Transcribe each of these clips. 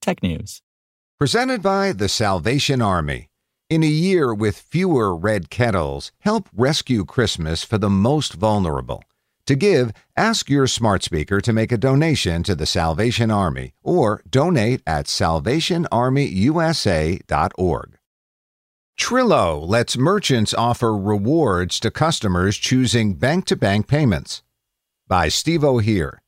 technews. Presented by the Salvation Army. In a year with fewer red kettles, help rescue Christmas for the most vulnerable. To give, ask your smart speaker to make a donation to the Salvation Army or donate at salvationarmyusa.org. Trilo lets merchants offer rewards to customers choosing bank to bank payments. By Steve O'Hear.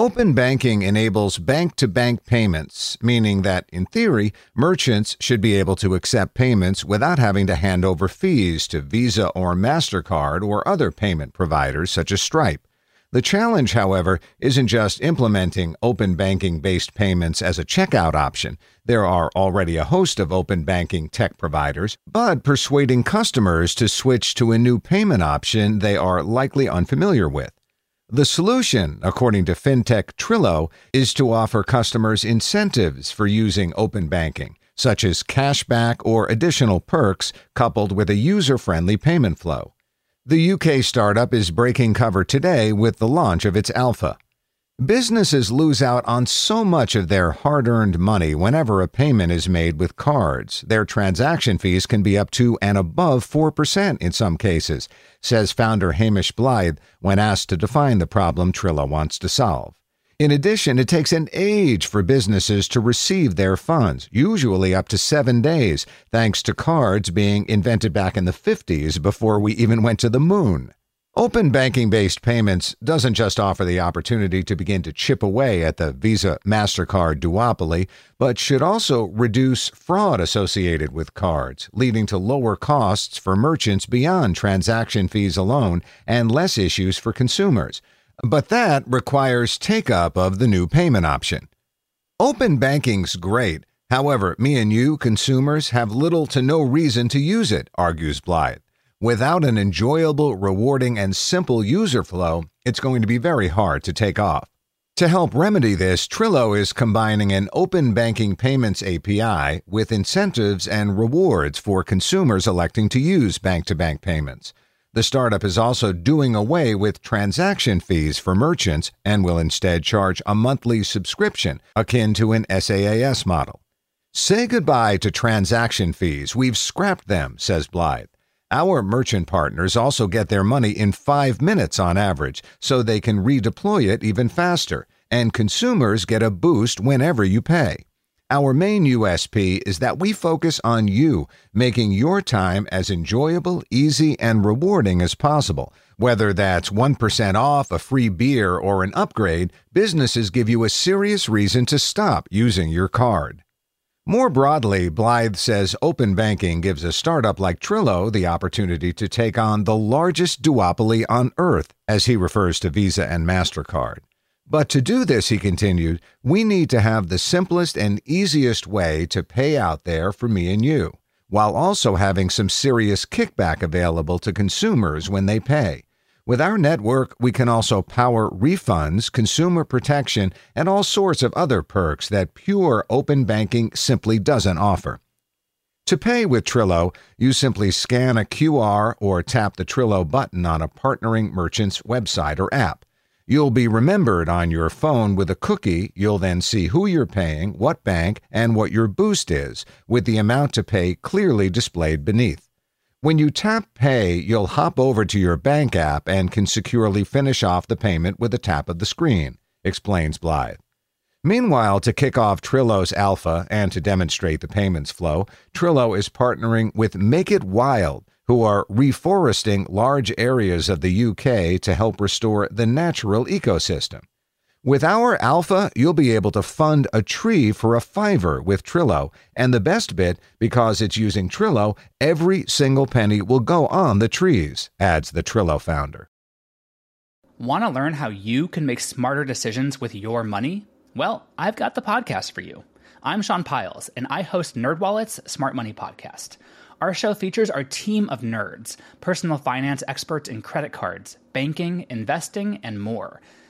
Open banking enables bank to bank payments, meaning that, in theory, merchants should be able to accept payments without having to hand over fees to Visa or MasterCard or other payment providers such as Stripe. The challenge, however, isn't just implementing open banking based payments as a checkout option. There are already a host of open banking tech providers, but persuading customers to switch to a new payment option they are likely unfamiliar with. The solution, according to fintech Trilo, is to offer customers incentives for using open banking, such as cashback or additional perks coupled with a user friendly payment flow. The UK startup is breaking cover today with the launch of its alpha. Businesses lose out on so much of their hard earned money whenever a payment is made with cards. Their transaction fees can be up to and above 4% in some cases, says founder Hamish Blythe when asked to define the problem Trilo wants to solve. In addition, it takes an age for businesses to receive their funds, usually up to seven days, thanks to cards being invented back in the 50s before we even went to the moon. Open banking based payments doesn't just offer the opportunity to begin to chip away at the Visa MasterCard duopoly, but should also reduce fraud associated with cards, leading to lower costs for merchants beyond transaction fees alone and less issues for consumers. But that requires take up of the new payment option. Open banking's great. However, me and you, consumers, have little to no reason to use it, argues Blythe. Without an enjoyable, rewarding, and simple user flow, it's going to be very hard to take off. To help remedy this, Trilo is combining an open banking payments API with incentives and rewards for consumers electing to use bank to bank payments. The startup is also doing away with transaction fees for merchants and will instead charge a monthly subscription akin to an SaaS model. Say goodbye to transaction fees. We've scrapped them, says Blythe. Our merchant partners also get their money in five minutes on average, so they can redeploy it even faster, and consumers get a boost whenever you pay. Our main USP is that we focus on you, making your time as enjoyable, easy, and rewarding as possible. Whether that's 1% off, a free beer, or an upgrade, businesses give you a serious reason to stop using your card. More broadly, Blythe says open banking gives a startup like Trilo the opportunity to take on the largest duopoly on earth, as he refers to Visa and MasterCard. But to do this, he continued, we need to have the simplest and easiest way to pay out there for me and you, while also having some serious kickback available to consumers when they pay. With our network, we can also power refunds, consumer protection, and all sorts of other perks that pure open banking simply doesn't offer. To pay with Trilo, you simply scan a QR or tap the Trilo button on a partnering merchant's website or app. You'll be remembered on your phone with a cookie. You'll then see who you're paying, what bank, and what your boost is, with the amount to pay clearly displayed beneath. When you tap Pay, you'll hop over to your bank app and can securely finish off the payment with a tap of the screen, explains Blythe. Meanwhile, to kick off Trilo's alpha and to demonstrate the payments flow, Trilo is partnering with Make It Wild, who are reforesting large areas of the UK to help restore the natural ecosystem. With our Alpha, you'll be able to fund a tree for a fiver with Trilo. And the best bit, because it's using Trilo, every single penny will go on the trees, adds the Trilo founder. Want to learn how you can make smarter decisions with your money? Well, I've got the podcast for you. I'm Sean Pyles, and I host NerdWallet's Smart Money Podcast. Our show features our team of nerds, personal finance experts in credit cards, banking, investing, and more.